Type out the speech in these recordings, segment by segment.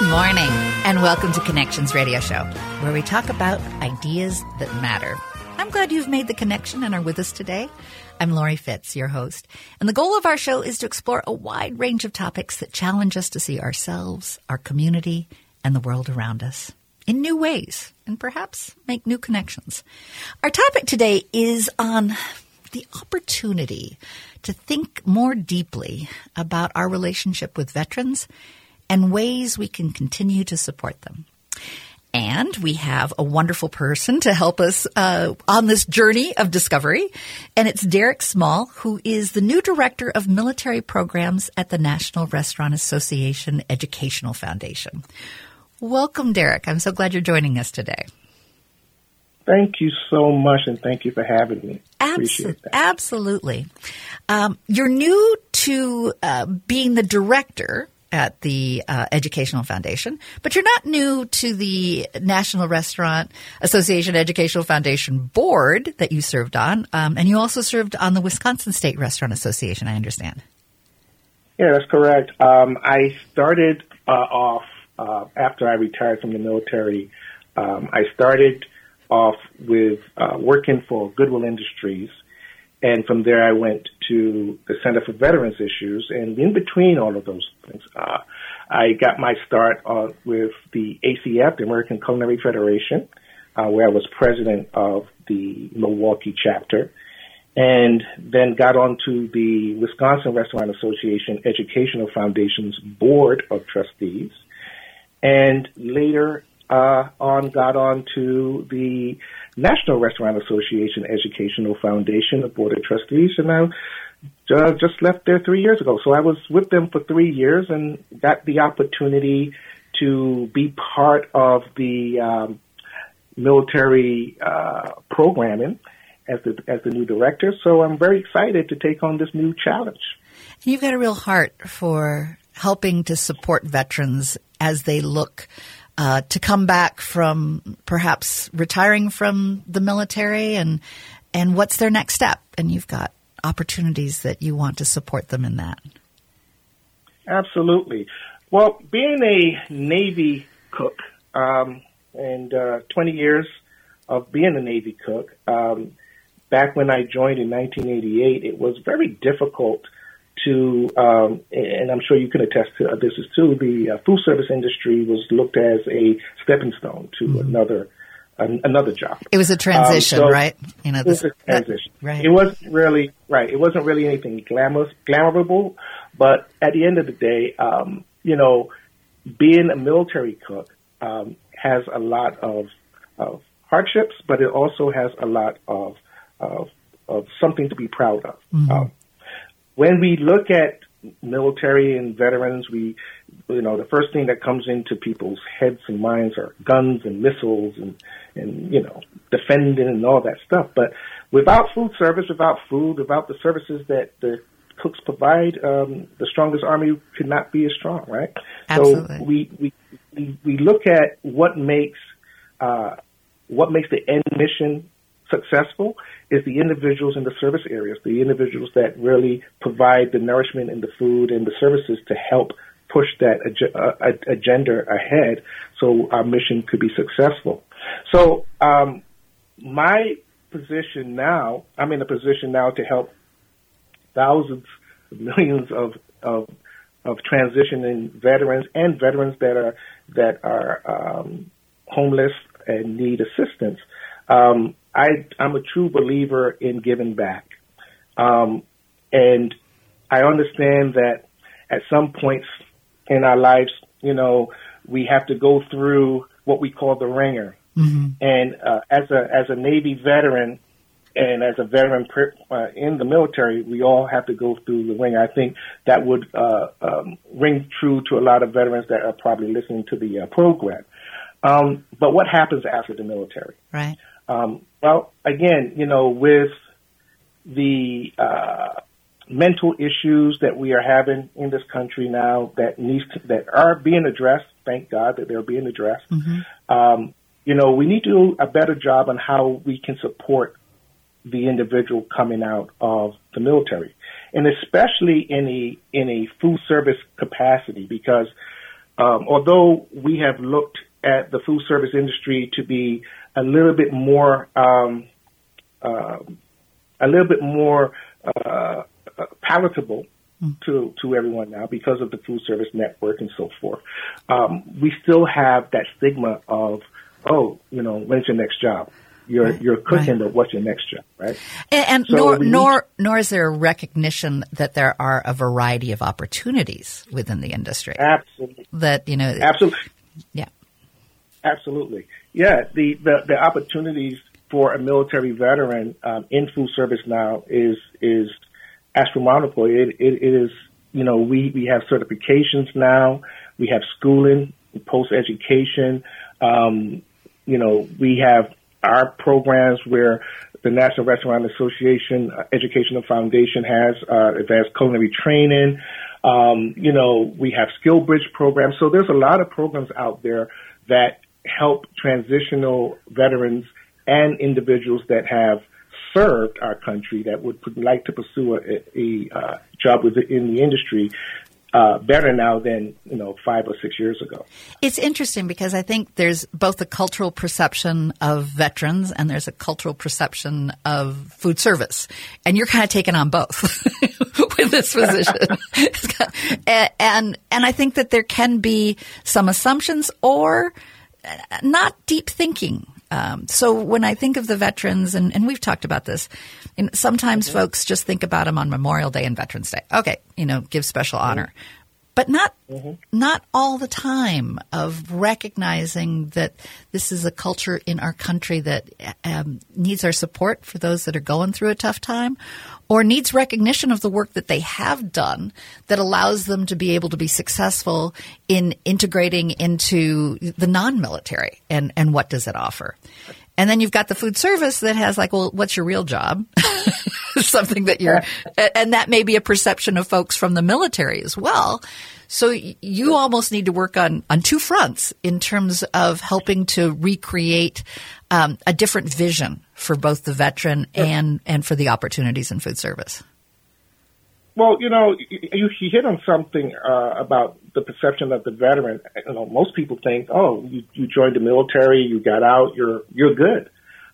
Good morning, and welcome to Connections Radio Show, where we talk about ideas that matter. I'm glad you've made the connection and are with us today. I'm Laurie Fitz, your host, and the goal of our show is to explore a wide range of topics that challenge us to see ourselves, our community, and the world around us in new ways and perhaps make new connections. Our topic today is on the opportunity to think more deeply about our relationship with veterans and ways we can continue to support them. And we have a wonderful person to help us uh, on this journey of discovery. And it's Derek Small, who is the new director of military programs at the National Restaurant Association Educational Foundation. Welcome, Derek. I'm so glad you're joining us today. Thank you so much, and thank you for having me. Absolutely. Absolutely. Um, you're new to uh, being the director at the uh, Educational Foundation, but you're not new to the National Restaurant Association Educational Foundation board that you served on, um, and you also served on the Wisconsin State Restaurant Association. I understand. Yeah, that's correct. Um, I started uh, off uh, after I retired from the military. Um, I started off with uh, working for Goodwill Industries and from there, I went to the Center for Veterans Issues. And in between all of those things, uh, I got my start uh, with the ACF, the American Culinary Federation, uh, where I was president of the Milwaukee chapter. And then got onto the Wisconsin Restaurant Association Educational Foundation's Board of Trustees. And later uh, on got on to the National Restaurant Association Educational Foundation, the Board of Trustees, and I uh, just left there three years ago. So I was with them for three years and got the opportunity to be part of the um, military uh, programming as the as the new director. So I'm very excited to take on this new challenge. You've got a real heart for helping to support veterans as they look uh, to come back from perhaps retiring from the military and and what's their next step? And you've got opportunities that you want to support them in that. Absolutely. Well being a navy cook um, and uh, 20 years of being a navy cook um, back when i joined in 1988 it was very difficult to, um, and I'm sure you can attest to this as too, the uh, food service industry was looked as a stepping stone to mm-hmm. another an, another job. It was a transition, um, so right? You know, this, it was a transition. That, right. It wasn't really right. It wasn't really anything glamorous, glamourable, but at the end of the day, um, you know, being a military cook um, has a lot of, of hardships, but it also has a lot of of, of something to be proud of. Mm-hmm. Um, when we look at military and veterans, we, you know, the first thing that comes into people's heads and minds are guns and missiles and, and, you know, defending and all that stuff. But without food service, without food, without the services that the cooks provide, um, the strongest army could not be as strong, right? Absolutely. So we, we, we, we look at what makes, uh, what makes the end mission successful is the individuals in the service areas, the individuals that really provide the nourishment and the food and the services to help push that ag- uh, agenda ahead so our mission could be successful. So, um, my position now, I'm in a position now to help thousands, millions of, of, of transitioning veterans and veterans that are, that are, um, homeless and need assistance. Um, I, I'm a true believer in giving back. Um, and I understand that at some points in our lives, you know, we have to go through what we call the wringer. Mm-hmm. And uh, as a as a Navy veteran and as a veteran uh, in the military, we all have to go through the wringer. I think that would uh, um, ring true to a lot of veterans that are probably listening to the uh, program. Um, but what happens after the military? Right. Um, well, again, you know, with the uh, mental issues that we are having in this country now that needs to, that are being addressed. Thank God that they're being addressed. Mm-hmm. Um, you know, we need to do a better job on how we can support the individual coming out of the military, and especially in a in a food service capacity, because um, although we have looked at the food service industry to be a little bit more, um, uh, a little bit more uh, uh, palatable to to everyone now because of the food service network and so forth. Um, we still have that stigma of, oh, you know, when's your next job? You're right. you're cooking, right. but what's your next job, right? And, and so nor nor nor is there a recognition that there are a variety of opportunities within the industry. Absolutely. That you know. Absolutely. Yeah. Absolutely. Yeah. The the, the opportunities for a military veteran um, in food service now is is astronomical. It, it, it is, you know, we, we have certifications now. We have schooling, post education. Um, you know, we have our programs where the National Restaurant Association uh, Educational Foundation has uh, advanced culinary training. Um, you know, we have SkillBridge programs. So there's a lot of programs out there that help transitional veterans and individuals that have served our country that would like to pursue a, a uh, job within the industry uh, better now than you know five or six years ago. It's interesting because I think there's both a cultural perception of veterans and there's a cultural perception of food service, and you're kind of taking on both with this position. and and I think that there can be some assumptions or not deep thinking um, so when I think of the veterans, and, and we've talked about this, sometimes mm-hmm. folks just think about them on Memorial Day and Veterans Day. Okay, you know, give special mm-hmm. honor, but not mm-hmm. not all the time of recognizing that this is a culture in our country that um, needs our support for those that are going through a tough time, or needs recognition of the work that they have done that allows them to be able to be successful in integrating into the non-military and, and what does it offer. And then you've got the food service that has like, well, what's your real job? Something that you're, and that may be a perception of folks from the military as well. So you almost need to work on, on two fronts in terms of helping to recreate um, a different vision for both the veteran and, and for the opportunities in food service. Well, you know, you, you hit on something uh, about the perception of the veteran. You know, most people think, oh, you, you joined the military, you got out, you're you're good,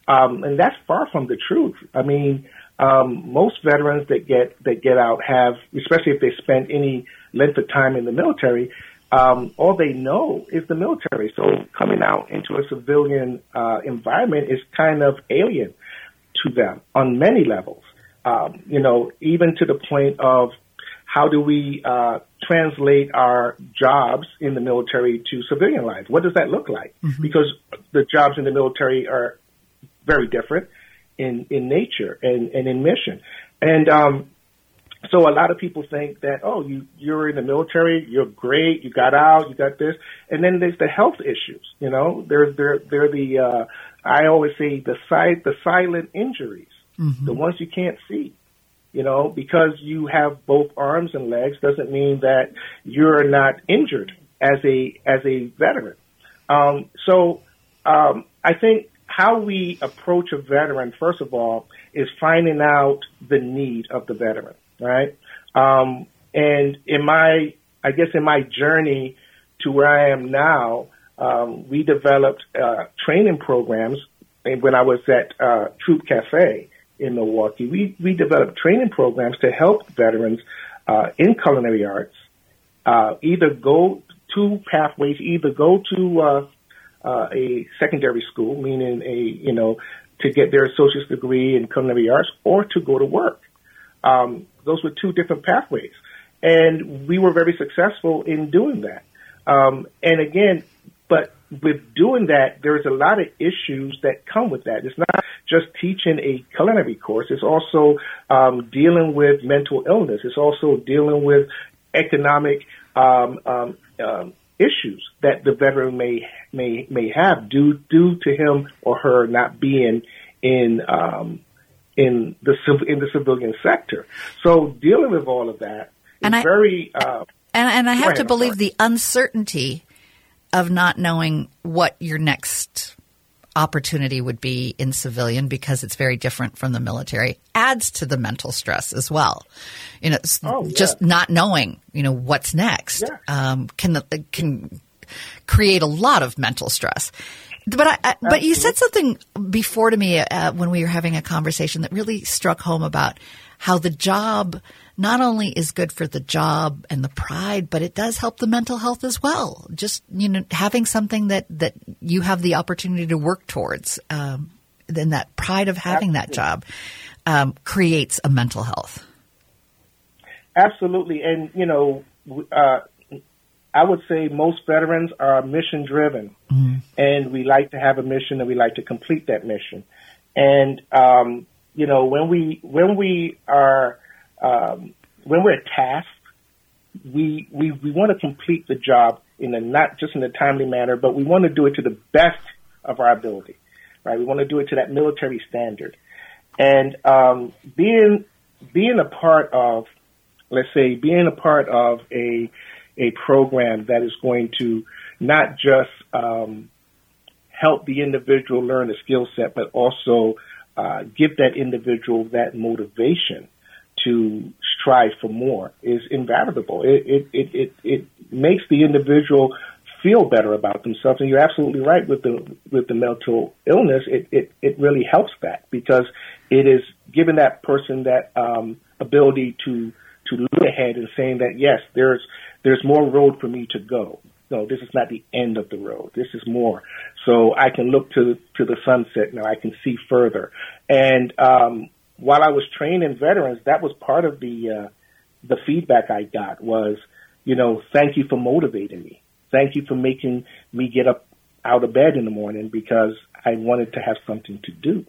um, and that's far from the truth. I mean, um, most veterans that get that get out have, especially if they spend any length of time in the military, um, all they know is the military. So coming out into a civilian uh, environment is kind of alien to them on many levels. Um, you know, even to the point of how do we uh, translate our jobs in the military to civilian life? What does that look like? Mm-hmm. Because the jobs in the military are very different in, in nature and, and in mission. And um, so a lot of people think that, oh, you, you're in the military, you're great, you got out, you got this. And then there's the health issues, you know, they're, they're, they're the, uh, I always say the side, the silent injuries, mm-hmm. the ones you can't see. You know, because you have both arms and legs doesn't mean that you're not injured as a as a veteran. Um, so um, I think how we approach a veteran, first of all, is finding out the need of the veteran right? Um, and in my, I guess in my journey to where I am now, um, we developed uh, training programs. When I was at uh, Troop Cafe in Milwaukee, we, we developed training programs to help veterans uh, in culinary arts uh, either go two pathways, either go to uh, uh, a secondary school, meaning a you know to get their associate's degree in culinary arts, or to go to work. Um, those were two different pathways. And we were very successful in doing that. Um, and again, but with doing that, there's a lot of issues that come with that. It's not just teaching a culinary course. It's also um, dealing with mental illness. It's also dealing with economic um, um, um, issues that the veteran may may may have due due to him or her not being in um, in the in the civilian sector. So dealing with all of that and is I, very. Uh, and, and I have to believe the uncertainty of not knowing what your next opportunity would be in civilian because it's very different from the military adds to the mental stress as well. You know, oh, yeah. just not knowing, you know, what's next yeah. um, can can create a lot of mental stress. But I, I but you said something before to me uh, when we were having a conversation that really struck home about how the job not only is good for the job and the pride, but it does help the mental health as well. Just you know, having something that that you have the opportunity to work towards, um, then that pride of having Absolutely. that job um, creates a mental health. Absolutely, and you know, uh, I would say most veterans are mission driven, mm-hmm. and we like to have a mission and we like to complete that mission. And um, you know, when we when we are um, when we're tasked, we we we want to complete the job in a not just in a timely manner, but we want to do it to the best of our ability, right? We want to do it to that military standard, and um, being being a part of, let's say, being a part of a a program that is going to not just um, help the individual learn a skill set, but also uh, give that individual that motivation to strive for more is invaluable. It, it, it, it, it makes the individual feel better about themselves. And you're absolutely right with the with the mental illness. It it, it really helps that because it is giving that person that um, ability to to look ahead and saying that yes, there's there's more road for me to go. No, this is not the end of the road. This is more. So I can look to to the sunset now. I can see further. And um, while I was training veterans, that was part of the uh, the feedback I got was, you know, thank you for motivating me. Thank you for making me get up out of bed in the morning because I wanted to have something to do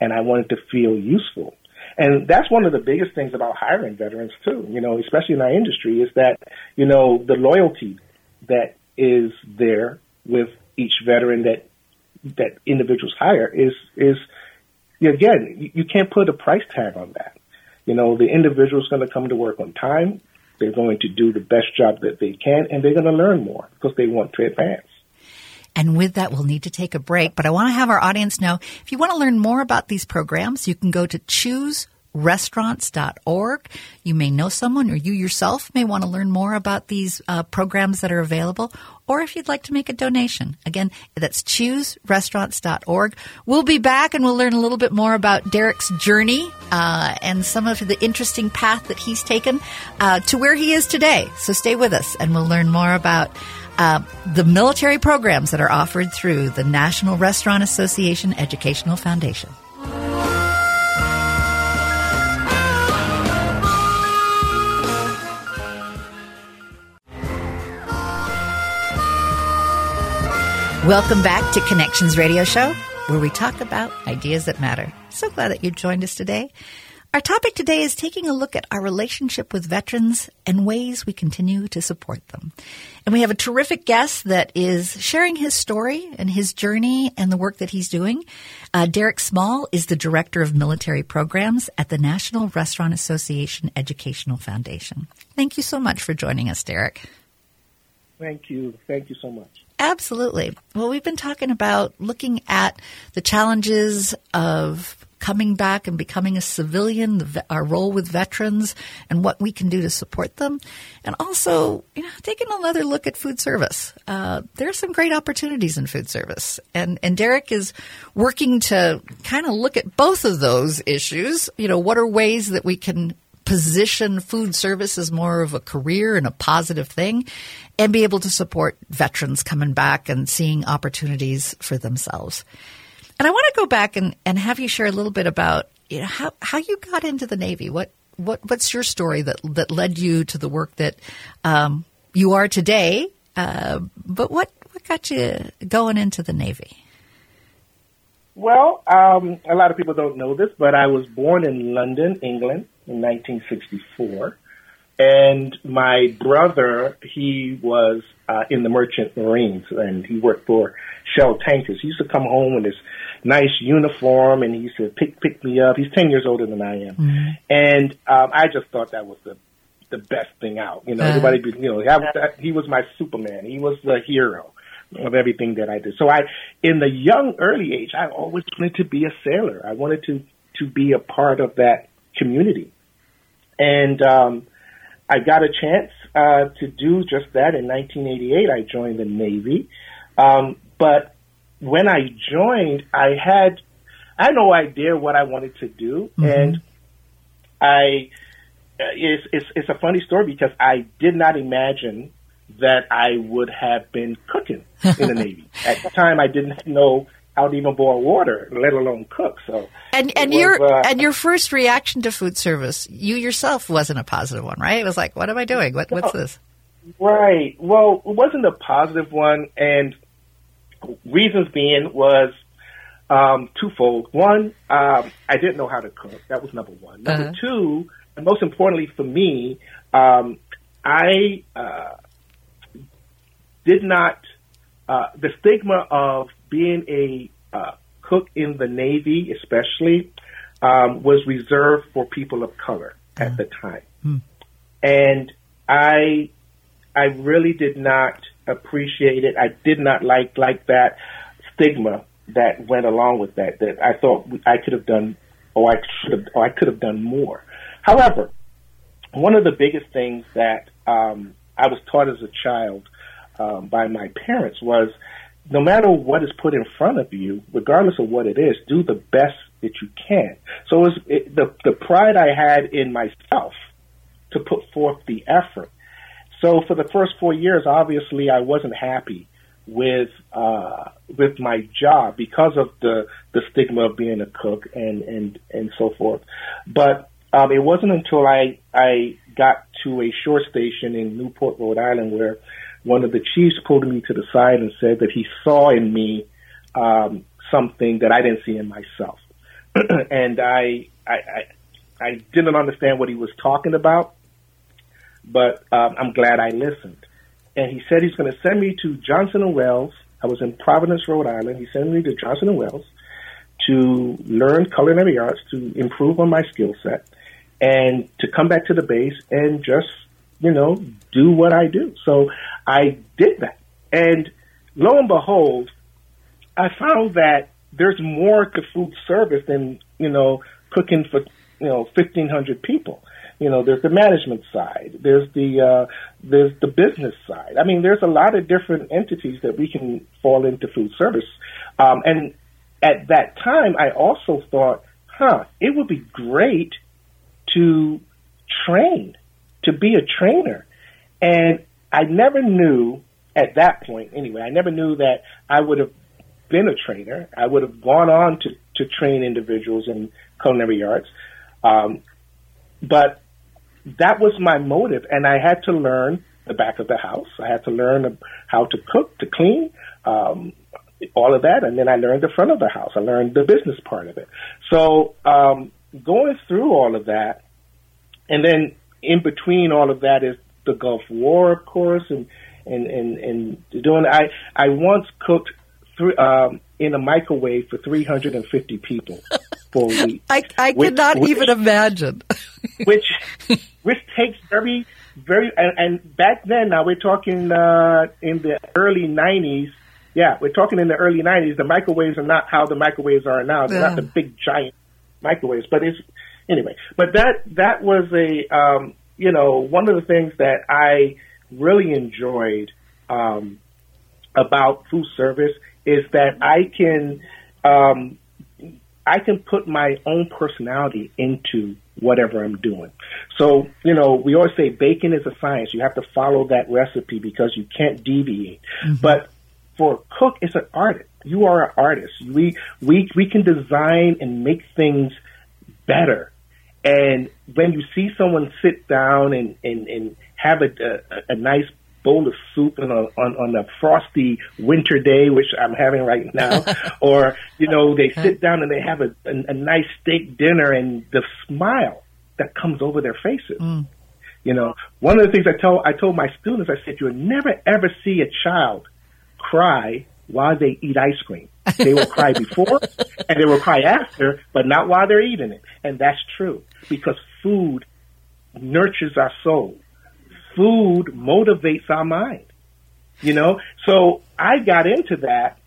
and I wanted to feel useful. And that's one of the biggest things about hiring veterans too, you know, especially in our industry is that, you know, the loyalty that is there with each veteran that that individuals hire is is again you, can't put a price tag on that. You know, the individual is going to come to work on time. They're going to do the best job that they can, and they're going to learn more because they want to advance. And with that, we'll need to take a break. But I want to have our audience know if you want to learn more about these programs, you can go to chooserestaurants.org. You may know someone or you yourself may want to learn more about these uh, programs that are available or if you'd like to make a donation. Again, that's chooserestaurants.org. We'll be back and we'll learn a little bit more about Derek's journey uh, and some of the interesting path that he's taken uh, to where he is today. So stay with us and we'll learn more about uh, the military programs that are offered through the National Restaurant Association Educational Foundation. Welcome back to Connections Radio Show, where we talk about ideas that matter. So glad that you joined us today. Our topic today is taking a look at our relationship with veterans and ways we continue to support them. And we have a terrific guest that is sharing his story and his journey and the work that he's doing. Uh, Derek Small is the Director of Military Programs at the National Restaurant Association Educational Foundation. Thank you so much for joining us, Derek. Thank you. Thank you so much. Absolutely. Well, we've been talking about looking at the challenges of coming back and becoming a civilian, the, our role with veterans, and what we can do to support them, and also you know taking another look at food service. Uh, there are some great opportunities in food service, and and Derek is working to kind of look at both of those issues. You know, what are ways that we can position food service as more of a career and a positive thing and be able to support veterans coming back and seeing opportunities for themselves. And I want to go back and, and have you share a little bit about you know how, how you got into the Navy. What what what's your story that that led you to the work that um, you are today? Uh, but what what got you going into the Navy? Well, um, a lot of people don't know this, but I was born in London, England, in 1964. And my brother, he was uh, in the Merchant Marines, and he worked for Shell Tankers. He used to come home in his nice uniform, and he used to pick pick me up. He's ten years older than I am, mm-hmm. and um, I just thought that was the the best thing out. You know, uh-huh. everybody, you know, that, that, he was my Superman. He was the hero. of everything that I did. So I, in the young, early age, I always wanted to be a sailor. I wanted to, to be a part of that community. And, um, I got a chance, uh, to do just that in 1988. I joined the Navy. Um, but when I joined, I had, I had no idea what I wanted to do. Mm-hmm. And I, it's, it's, it's a funny story because I did not imagine that I would have been cooking in the Navy. At the time, I didn't know how to even boil water, let alone cook. So, and and was, your uh, and your first reaction to food service, you yourself wasn't a positive one, right? It was like, what am I doing? What what's this? Right. Well, it wasn't a positive one, and reasons being was um, twofold. One, um, I didn't know how to cook. That was number one. Number uh-huh. two, and most importantly for me, um, I uh, did not, uh, the stigma of being a uh, cook in the Navy, especially, um, was reserved for people of color at the time. Mm. And I, I really did not appreciate it. I did not like, like that stigma that went along with that, that I thought I could have done, or I should have, or I could have done more. However, one of the biggest things that um, I was taught as a child um, by my parents was no matter what is put in front of you, regardless of what it is, do the best that you can. So it was it, the the pride I had in myself to put forth the effort. So for the first four years, obviously, I wasn't happy with uh, with my job because of the the stigma of being a cook and and and so forth. But um, it wasn't until I I got to a shore station in Newport, Rhode Island, where one of the chiefs pulled me to the side and said that he saw in me um, something that I didn't see in myself, and I, I, I I didn't understand what he was talking about, but um, I'm glad I listened. And he said he's going to send me to Johnson and Wales. I was in Providence, Rhode Island. He sent me to Johnson and Wales to learn culinary arts, to improve on my skill set, and to come back to the base and just you know, do what I do. So I did that. And lo and behold, I found that there's more to food service than, you know, cooking for, you know, 1500 people. You know, there's the management side. There's the, uh, there's the business side. I mean, there's a lot of different entities that we can fall into food service. Um, and at that time, I also thought, huh, it would be great to train to be a trainer. And I never knew at that point, anyway, I never knew that I would have been a trainer. I would have gone on to, to train individuals in culinary arts. Um, but that was my motive, and I had to learn the back of the house. I had to learn how to cook, to clean, um, all of that, and then I learned the front of the house. I learned the business part of it. So um, going through all of that, and then in between all of that is the Gulf War, of course, and and and, and doing. I I once cooked three, um, in a microwave for 350 people for a week. I I which, could not which, even imagine. which which takes very very and, and back then. Now we're talking uh, in the early 90s. Yeah, we're talking in the early 90s. The microwaves are not how the microwaves are now. They're yeah. not the big giant microwaves, but it's anyway, but that that was a um, you know one of the things that I really enjoyed um, about food service is that I can um, I can put my own personality into whatever I'm doing. So, you know, we always say baking is a science. You have to follow that recipe because you can't deviate. Mm-hmm. But for a cook, it's an artist. You are an artist. We we we can design and make things better and when you see someone sit down and, and, and have a, a, a nice bowl of soup on a, on, on a frosty winter day, which I'm having right now, or, you know, they sit down and they have a, a, a nice steak dinner and the smile that comes over their faces. Mm. You know, one of the things I told, I told my students, I said, you'll never ever see a child cry while they eat ice cream. They will cry before and they will cry after, but not while they're eating it. And that's true because food nurtures our soul. Food motivates our mind. You know, so I got into that,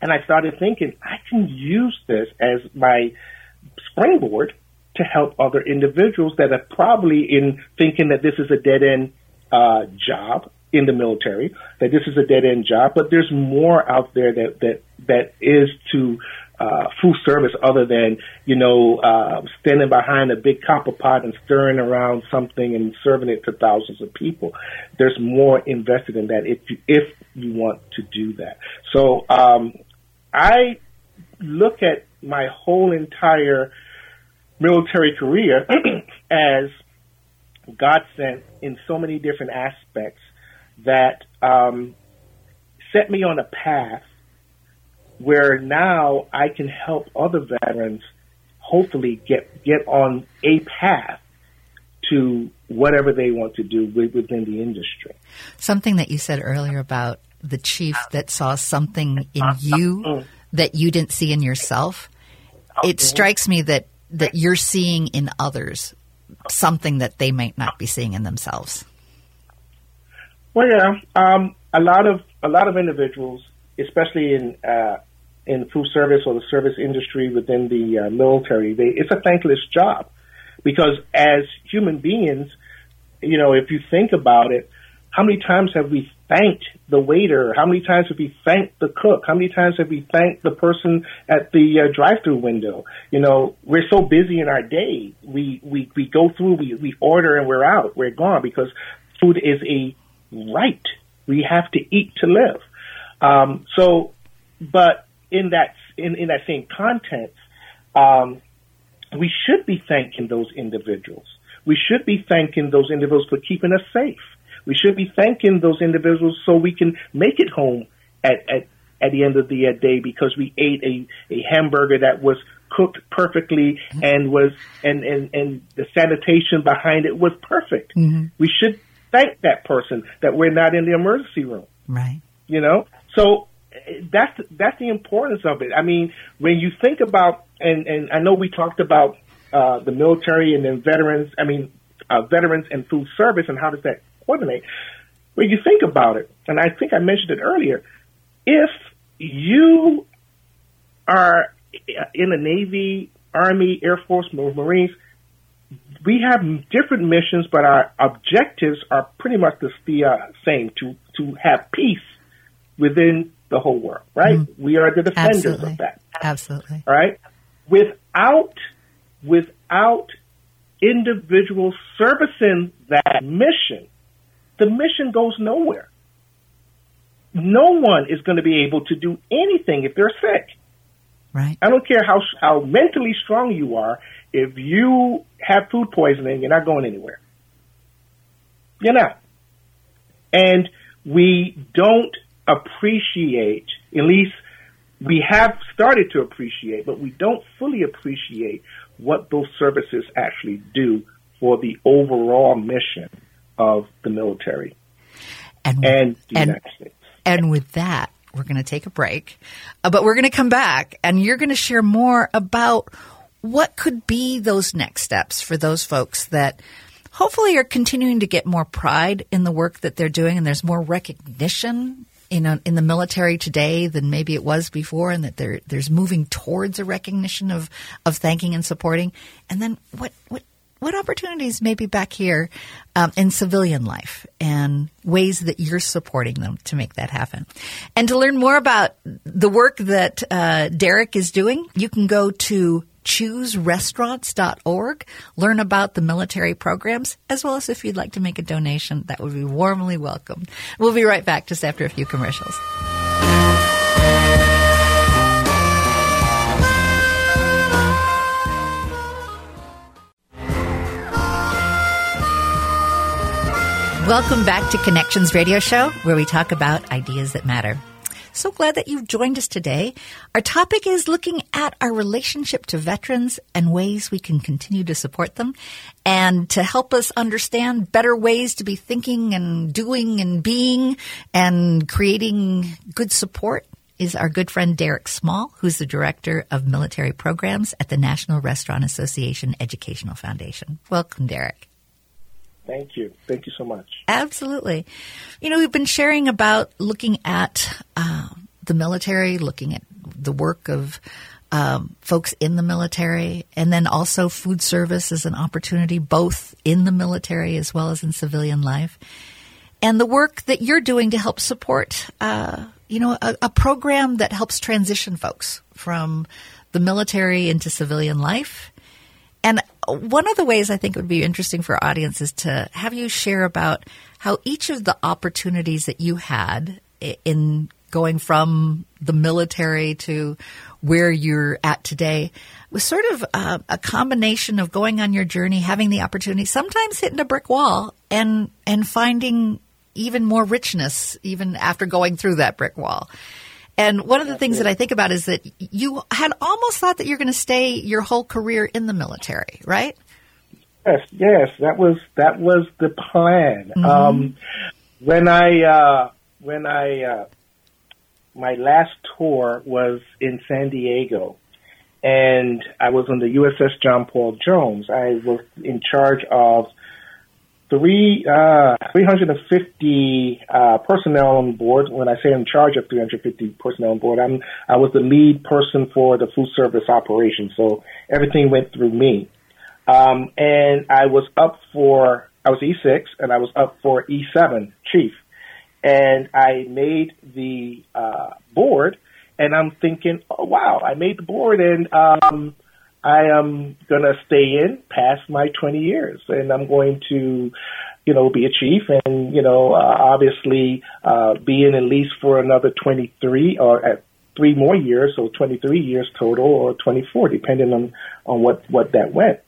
and I started thinking I can use this as my springboard to help other individuals that are probably in thinking that this is a dead end uh, job in the military, that this is a dead end job, but there's more out there that that that is to uh, food service other than you know uh, standing behind a big copper pot and stirring around something and serving it to thousands of people. There's more invested in that if you, if you want to do that. So um, I look at my whole entire military career as God sent in so many different aspects that um, set me on a path where now I can help other veterans hopefully get get on a path to whatever they want to do within the industry. Something that you said earlier about the chief that saw something in you that you didn't see in yourself. It strikes me that that you're seeing in others something that they might not be seeing in themselves. Well, yeah, um, a lot of a lot of individuals, especially in uh, in food service or the service industry within the uh, military, they, it's a thankless job because as human beings, you know, if you think about it, how many times have we thanked the waiter? How many times have we thanked the cook? How many times have we thanked the person at the uh, drive-through window? You know, we're so busy in our day. We we we go through, we we order, and we're out. We're gone because food is a right. We have to eat to live. Um, so, but in that in, in that same context, um, we should be thanking those individuals. We should be thanking those individuals for keeping us safe. We should be thanking those individuals so we can make it home at at, at the end of the uh, day because we ate a, a hamburger that was cooked perfectly mm-hmm. and was and, and and the sanitation behind it was perfect. Mm-hmm. We should thank that person that we're not in the emergency room. Right. You know? So that's that's the importance of it. I mean, when you think about and and I know we talked about uh, the military and then veterans. I mean, uh, veterans and food service and how does that coordinate? When you think about it, and I think I mentioned it earlier, if you are in the Navy, Army, Air Force, Marines, we have different missions, but our objectives are pretty much the uh, same to to have peace within the whole world. Right? Mm. We are the defenders Absolutely. of that. Absolutely. Right? Without without individuals servicing that mission, the mission goes nowhere. No one is going to be able to do anything if they're sick. Right. I don't care how how mentally strong you are. If you have food poisoning, you're not going anywhere. You're not. And we don't appreciate, at least we have started to appreciate, but we don't fully appreciate what those services actually do for the overall mission of the military and, and the and, United States. And with that, we're going to take a break, uh, but we're going to come back and you're going to share more about what could be those next steps for those folks that hopefully are continuing to get more pride in the work that they're doing and there's more recognition in a, in the military today than maybe it was before, and that there there's moving towards a recognition of of thanking and supporting. And then what what what opportunities maybe back here um, in civilian life and ways that you're supporting them to make that happen. And to learn more about the work that uh, Derek is doing, you can go to chooserestaurants.org. Learn about the military programs, as well as if you'd like to make a donation, that would be warmly welcome. We'll be right back just after a few commercials. Welcome back to Connections Radio Show, where we talk about ideas that matter. So glad that you've joined us today. Our topic is looking at our relationship to veterans and ways we can continue to support them and to help us understand better ways to be thinking and doing and being and creating good support is our good friend Derek Small, who's the director of military programs at the National Restaurant Association Educational Foundation. Welcome, Derek. Thank you. Thank you so much. Absolutely. You know, we've been sharing about looking at uh, the military, looking at the work of um, folks in the military, and then also food service as an opportunity, both in the military as well as in civilian life. And the work that you're doing to help support, uh, you know, a, a program that helps transition folks from the military into civilian life. And one of the ways I think it would be interesting for our audience is to have you share about how each of the opportunities that you had in going from the military to where you're at today was sort of uh, a combination of going on your journey, having the opportunity, sometimes hitting a brick wall, and and finding even more richness even after going through that brick wall. And one of the things that I think about is that you had almost thought that you're going to stay your whole career in the military, right? Yes, yes, that was that was the plan. Mm-hmm. Um, when I uh, when I uh, my last tour was in San Diego, and I was on the USS John Paul Jones. I was in charge of three uh, 350 uh, personnel on board. When I say I'm in charge of 350 personnel on board, I'm I was the lead person for the food service operation, so everything went through me. Um, and I was up for I was E6 and I was up for E7 chief, and I made the uh, board, and I'm thinking, oh wow, I made the board, and um, I am going to stay in past my 20 years and I'm going to, you know, be a chief and, you know, uh, obviously, uh, be in at least for another 23 or at three more years, so 23 years total or 24, depending on, on what, what that went.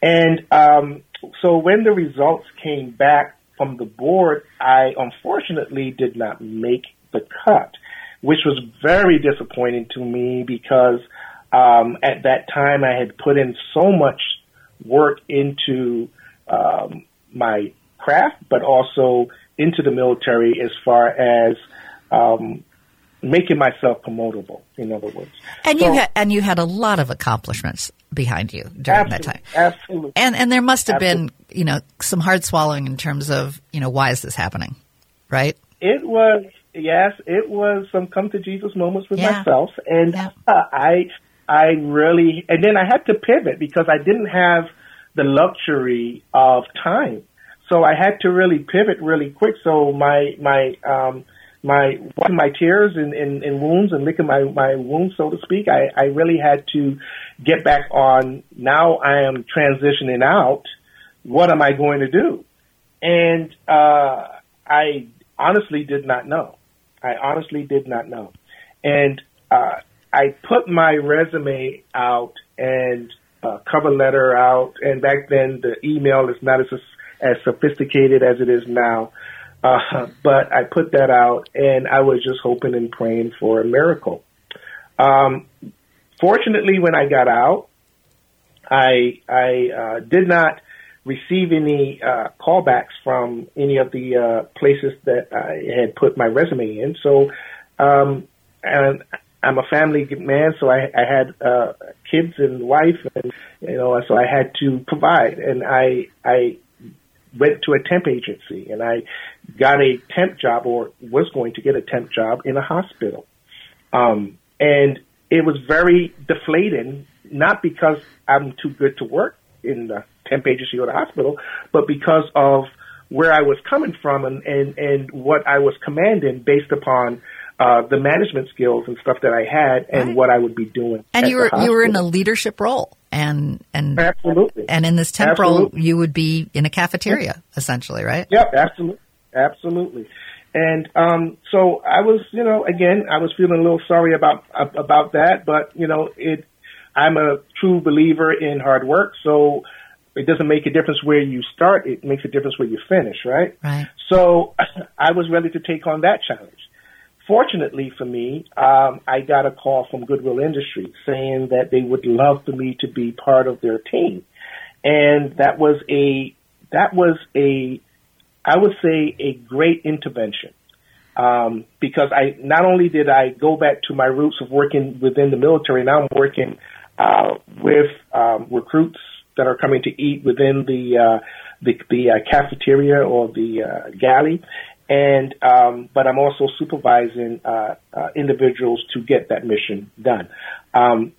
And, um, so when the results came back from the board, I unfortunately did not make the cut, which was very disappointing to me because um, at that time, I had put in so much work into um, my craft, but also into the military as far as um, making myself promotable. In other words, and so, you had and you had a lot of accomplishments behind you during that time. Absolutely, and and there must have absolutely. been you know some hard swallowing in terms of you know why is this happening, right? It was yes, it was some come to Jesus moments with yeah. myself, and yeah. uh, I I really, and then I had to pivot because I didn't have the luxury of time. So I had to really pivot really quick. So my, my, um, my, wiping my tears and, and, and wounds and licking my, my wounds, so to speak, I, I really had to get back on. Now I am transitioning out. What am I going to do? And, uh, I honestly did not know. I honestly did not know. And, uh, I put my resume out and uh, cover letter out, and back then the email is not as as sophisticated as it is now. Uh, but I put that out, and I was just hoping and praying for a miracle. Um, fortunately, when I got out, I I uh, did not receive any uh, callbacks from any of the uh, places that I had put my resume in. So, um, and I'm a family man, so I, I had uh, kids and wife, and you know, so I had to provide. And I I went to a temp agency, and I got a temp job, or was going to get a temp job in a hospital. Um, and it was very deflating, not because I'm too good to work in the temp agency or the hospital, but because of where I was coming from and, and, and what I was commanding based upon uh, the management skills and stuff that I had and right. what I would be doing. And you were you were in a leadership role, and and absolutely, and in this temp role, you would be in a cafeteria essentially, right? Yep, absolutely, absolutely. And um, so I was, you know, again, I was feeling a little sorry about about that, but you know, it. I'm a true believer in hard work, so it doesn't make a difference where you start; it makes a difference where you finish, right? Right. So I was ready to take on that challenge fortunately for me, um, I got a call from Goodwill Industries saying that they would love for me to be part of their team, and that was a that was a I would say a great intervention. Um, because I not only did I go back to my roots of working within the military, now I'm working uh, with um, recruits that are coming to eat within the uh, the, the uh, cafeteria or the uh, galley, and um, but I'm also supervising uh, uh, individuals to get that mission done. Um,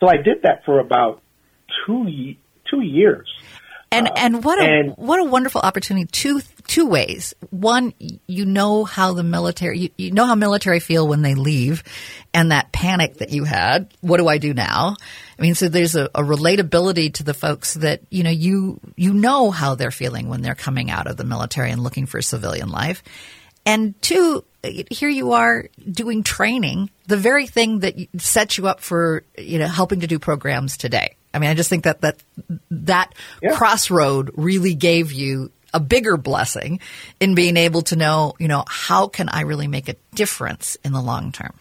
so I did that for about two two years. And uh, and what a and, what a wonderful opportunity. Two two ways. One, you know how the military you, you know how military feel when they leave, and that panic that you had. What do I do now? I mean, so there's a, a relatability to the folks that you know you you know how they're feeling when they're coming out of the military and looking for civilian life. And two, here you are doing training, the very thing that sets you up for you know helping to do programs today. I mean, I just think that that that yeah. crossroad really gave you a bigger blessing in being able to know, you know, how can I really make a difference in the long term?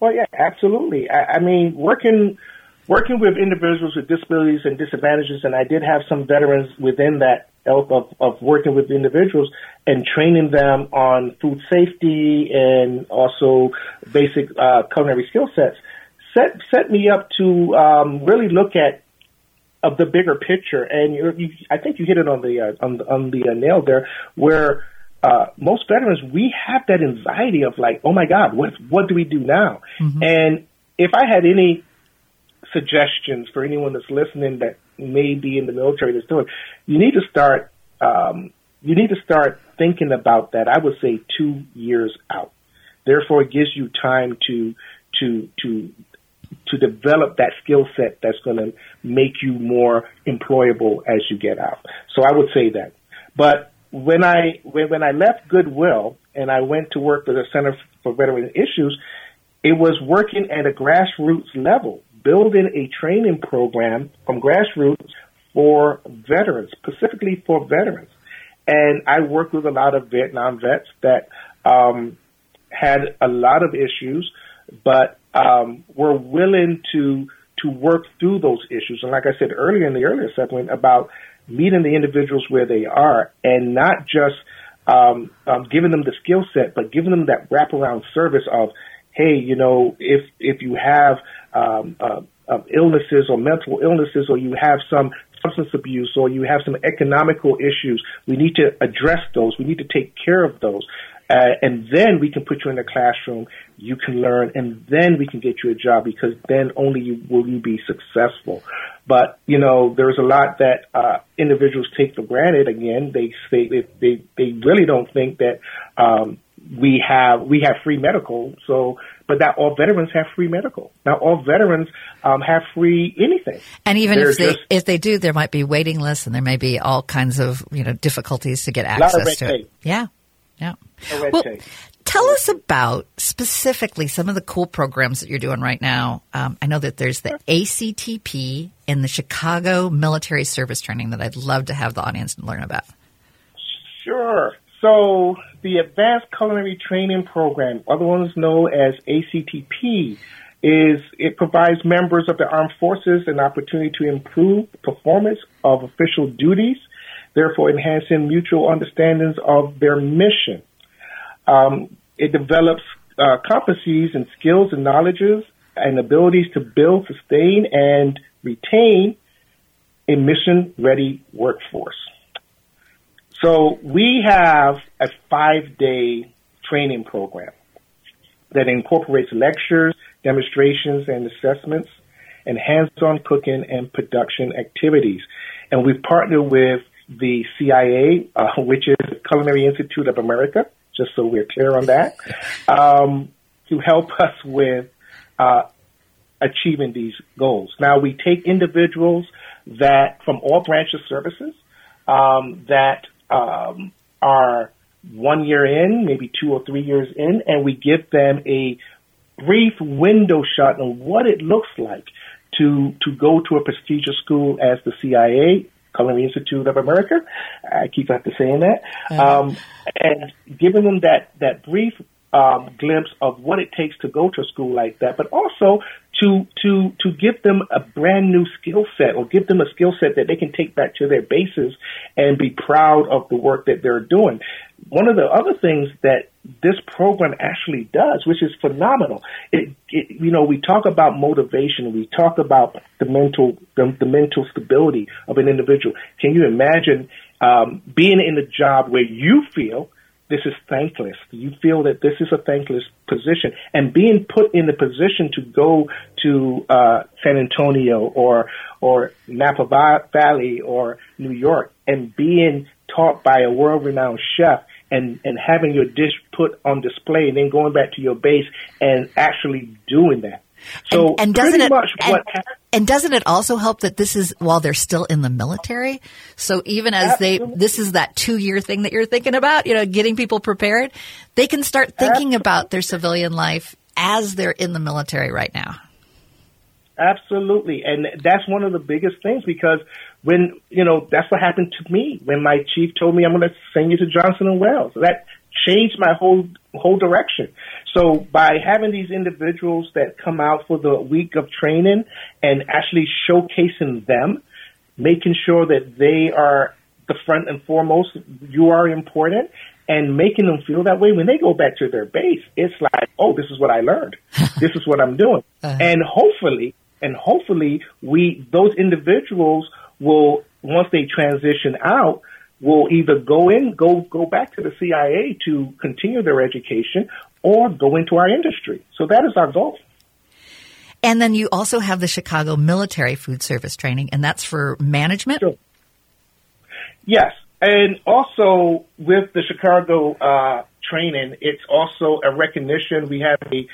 Well, yeah, absolutely. I, I mean, working working with individuals with disabilities and disadvantages, and I did have some veterans within that ilk of, of working with individuals and training them on food safety and also basic uh, culinary skill sets set set me up to um, really look at of the bigger picture. And you, you, I think you hit it on the uh, on, on the uh, nail there, where uh, most veterans we have that anxiety of like, oh my God, what what do we do now? Mm-hmm. And if I had any suggestions for anyone that's listening that may be in the military that's doing, you need to start. Um, you need to start thinking about that. I would say two years out. Therefore, it gives you time to to to to develop that skill set that's going to make you more employable as you get out. So I would say that. But when I when, when I left Goodwill and I went to work for the Center for Veteran Issues, it was working at a grassroots level, building a training program from grassroots for veterans, specifically for veterans. And I worked with a lot of Vietnam vets that um, had a lot of issues, but um, were willing to to work through those issues. And like I said earlier in the earlier segment about meeting the individuals where they are and not just um, um, giving them the skill set, but giving them that wraparound service of, hey, you know, if if you have um, uh, uh, illnesses or mental illnesses, or you have some substance abuse, or you have some economical issues, we need to address those. We need to take care of those. Uh, and then we can put you in the classroom. You can learn, and then we can get you a job because then only you, will you be successful. But you know, there's a lot that uh, individuals take for granted. Again, they they they, they really don't think that um, we have we have free medical. So, but not all veterans have free medical. Now, all veterans um, have free anything. And even They're if they just, if they do, there might be waiting lists, and there may be all kinds of you know difficulties to get access to it. Yeah. Yeah. Well, tell us about specifically some of the cool programs that you're doing right now. Um, I know that there's the ACTP and the Chicago Military Service Training that I'd love to have the audience learn about. Sure. So the Advanced Culinary Training Program, otherwise known as ACTP, is it provides members of the armed forces an opportunity to improve performance of official duties therefore enhancing mutual understandings of their mission. Um, it develops uh, competencies and skills and knowledges and abilities to build, sustain, and retain a mission ready workforce. So we have a five day training program that incorporates lectures, demonstrations, and assessments, and hands on cooking and production activities. And we've partnered with the CIA, uh, which is Culinary Institute of America, just so we're clear on that, um, to help us with uh, achieving these goals. Now, we take individuals that from all branches services um, that um, are one year in, maybe two or three years in, and we give them a brief window shot on what it looks like to to go to a prestigious school as the CIA Culinary Institute of America. I keep after saying that. Uh-huh. Um, and giving them that, that brief um, glimpse of what it takes to go to school like that, but also to to to give them a brand new skill set or give them a skill set that they can take back to their bases and be proud of the work that they're doing. One of the other things that this program actually does, which is phenomenal, it, it you know we talk about motivation, we talk about the mental the, the mental stability of an individual. Can you imagine um, being in a job where you feel this is thankless. You feel that this is a thankless position, and being put in the position to go to uh, San Antonio or or Napa Valley or New York and being taught by a world-renowned chef and and having your dish put on display, and then going back to your base and actually doing that. So and, and doesn't it, and, and, doesn't it also help that this is while they're still in the military? So even as Absolutely. they, this is that two year thing that you're thinking about, you know, getting people prepared, they can start thinking Absolutely. about their civilian life as they're in the military right now. Absolutely. And that's one of the biggest things because when, you know, that's what happened to me when my chief told me I'm going to send you to Johnson and Wales. That changed my whole whole direction. So by having these individuals that come out for the week of training and actually showcasing them, making sure that they are the front and foremost, you are important, and making them feel that way when they go back to their base, it's like, oh, this is what I learned. this is what I'm doing. Uh-huh. And hopefully, and hopefully we, those individuals will, once they transition out, will either go in, go go back to the CIA to continue their education, or go into our industry. So that is our goal. And then you also have the Chicago Military Food Service Training, and that's for management. Sure. Yes, and also with the Chicago uh, training, it's also a recognition. We have a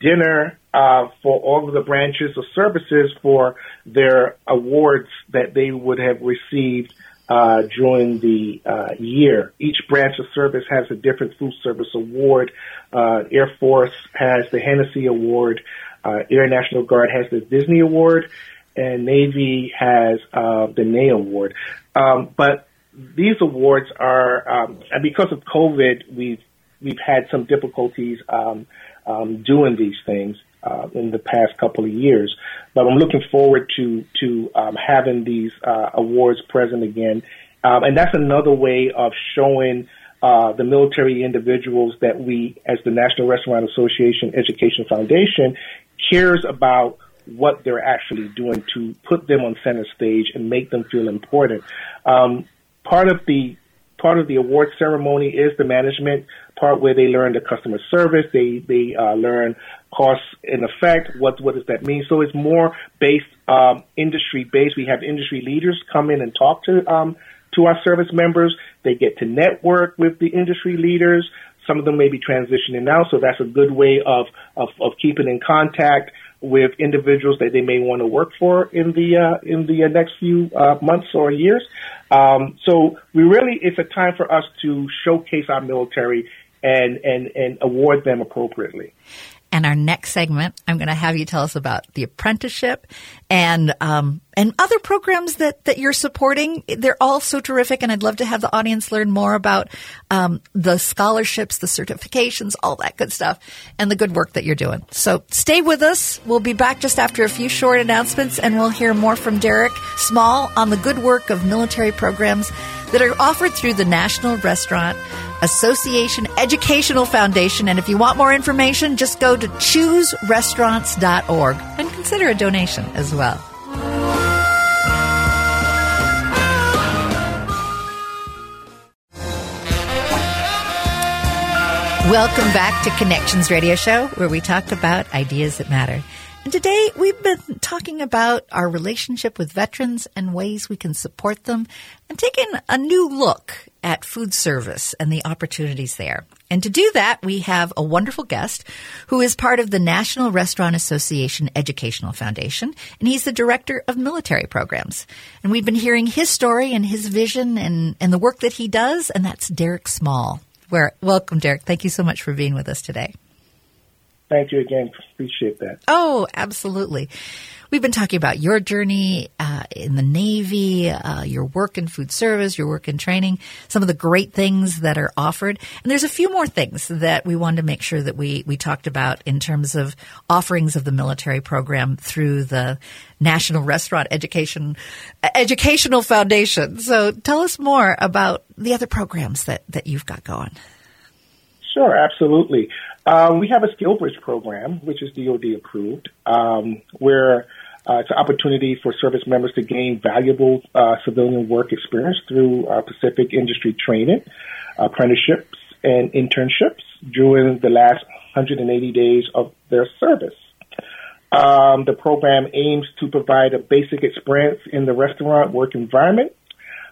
dinner uh, for all of the branches of services for their awards that they would have received uh, during the uh, year. Each branch of service has a different food service award. Uh, Air Force has the Hennessy Award. Uh, Air National Guard has the Disney Award, and Navy has uh, the Ney Award. Um, but these awards are, um, and because of COVID, we've we've had some difficulties um, um, doing these things uh, in the past couple of years. But I'm looking forward to to um, having these uh, awards present again, um, and that's another way of showing uh, the military individuals that we, as the National Restaurant Association Education Foundation, cares about what they're actually doing to put them on center stage and make them feel important. Um, part of the part of the award ceremony is the management part where they learn the customer service. They they uh, learn cost and effect. What what does that mean? So it's more based um, industry based. We have industry leaders come in and talk to um, to our service members. They get to network with the industry leaders. Some of them may be transitioning now, so that's a good way of of, of keeping in contact with individuals that they may want to work for in the uh, in the uh, next few uh, months or years. Um, so we really, it's a time for us to showcase our military and and and award them appropriately. And our next segment, I'm going to have you tell us about the apprenticeship and um, and other programs that that you're supporting. They're all so terrific, and I'd love to have the audience learn more about um, the scholarships, the certifications, all that good stuff, and the good work that you're doing. So stay with us. We'll be back just after a few short announcements, and we'll hear more from Derek Small on the good work of military programs that are offered through the National Restaurant Association Educational Foundation. And if you want more information, just go to chooserestaurants.org and consider a donation as well. Welcome back to Connections Radio Show, where we talk about ideas that matter. And today we've been talking about our relationship with veterans and ways we can support them and taking a new look at food service and the opportunities there. And to do that, we have a wonderful guest who is part of the National Restaurant Association Educational Foundation, and he's the director of military programs. And we've been hearing his story and his vision and, and the work that he does, and that's Derek Small. Where, welcome, Derek. Thank you so much for being with us today. Thank you again. Appreciate that. Oh, absolutely. We've been talking about your journey uh, in the Navy, uh, your work in food service, your work in training, some of the great things that are offered. And there's a few more things that we wanted to make sure that we, we talked about in terms of offerings of the military program through the National Restaurant Education Educational Foundation. So tell us more about the other programs that, that you've got going. Sure, absolutely. Um, we have a SkillBridge program, which is DoD approved, um, where uh, it's an opportunity for service members to gain valuable uh, civilian work experience through uh, Pacific industry training, apprenticeships, and internships during the last 180 days of their service. Um, the program aims to provide a basic experience in the restaurant work environment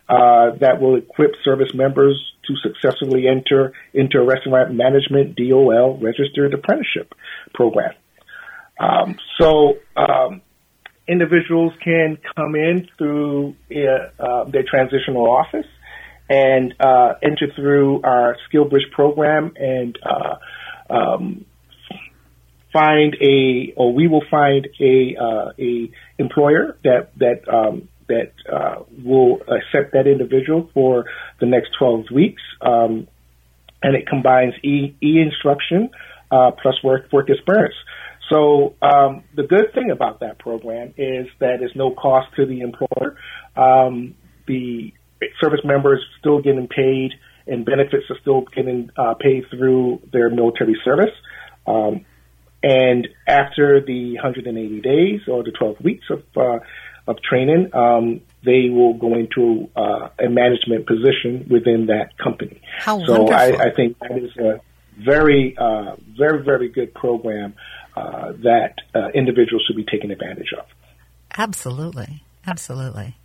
uh, that will equip service members to successfully enter into a restaurant management DOL registered apprenticeship program. Um, so um, individuals can come in through uh, uh, their transitional office and uh, enter through our SkillBridge program and um, find a or we will find a a employer that that um, that uh, will accept that individual for the next 12 weeks. Um, and it combines e, e instruction uh, plus work work experience. So um, the good thing about that program is that it's no cost to the employer. Um, the service member is still getting paid, and benefits are still getting uh, paid through their military service. Um, and after the 180 days or the 12 weeks of uh, of training, um, they will go into uh, a management position within that company. How so I, I, think that is a very, uh, very, very good program uh, that uh, individuals should be taking advantage of. Absolutely, absolutely.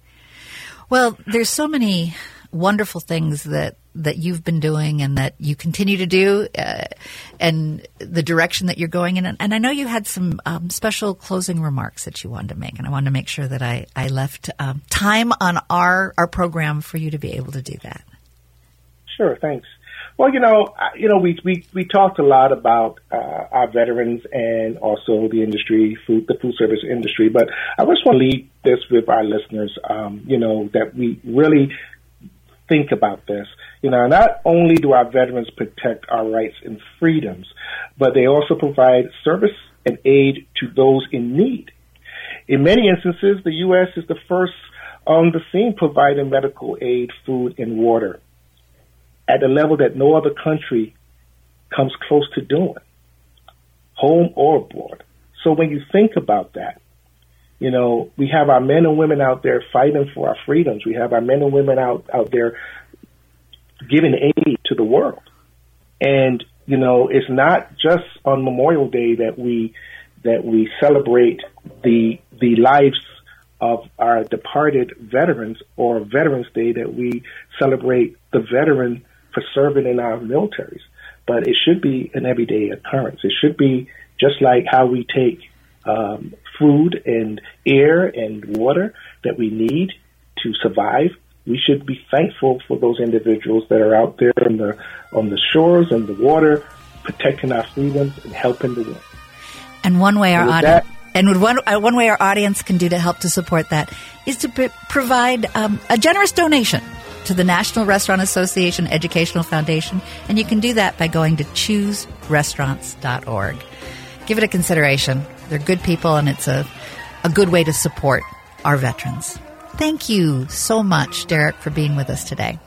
Well, there's so many wonderful things that that you've been doing and that you continue to do, uh, and the direction that you're going in. And I know you had some um, special closing remarks that you wanted to make, and I wanted to make sure that I I left um, time on our our program for you to be able to do that. Sure, thanks. Well, you know, you know, we we we talked a lot about uh, our veterans and also the industry, food, the food service industry. But I just want to leave this with our listeners. Um, you know, that we really think about this. You know, not only do our veterans protect our rights and freedoms, but they also provide service and aid to those in need. In many instances, the U.S. is the first on the scene providing medical aid, food, and water at a level that no other country comes close to doing, home or abroad. So when you think about that, you know, we have our men and women out there fighting for our freedoms. We have our men and women out, out there giving aid to the world. And, you know, it's not just on Memorial Day that we that we celebrate the the lives of our departed veterans or Veterans Day that we celebrate the veteran for serving in our militaries. But it should be an everyday occurrence. It should be just like how we take um, food and air and water that we need to survive. We should be thankful for those individuals that are out there on the on the shores and the water, protecting our freedoms and helping the world. And one way our audience and one uh, one way our audience can do to help to support that is to pr- provide um, a generous donation to the National Restaurant Association Educational Foundation, and you can do that by going to chooserestaurants.org. Give it a consideration. They're good people, and it's a, a good way to support our veterans. Thank you so much, Derek, for being with us today.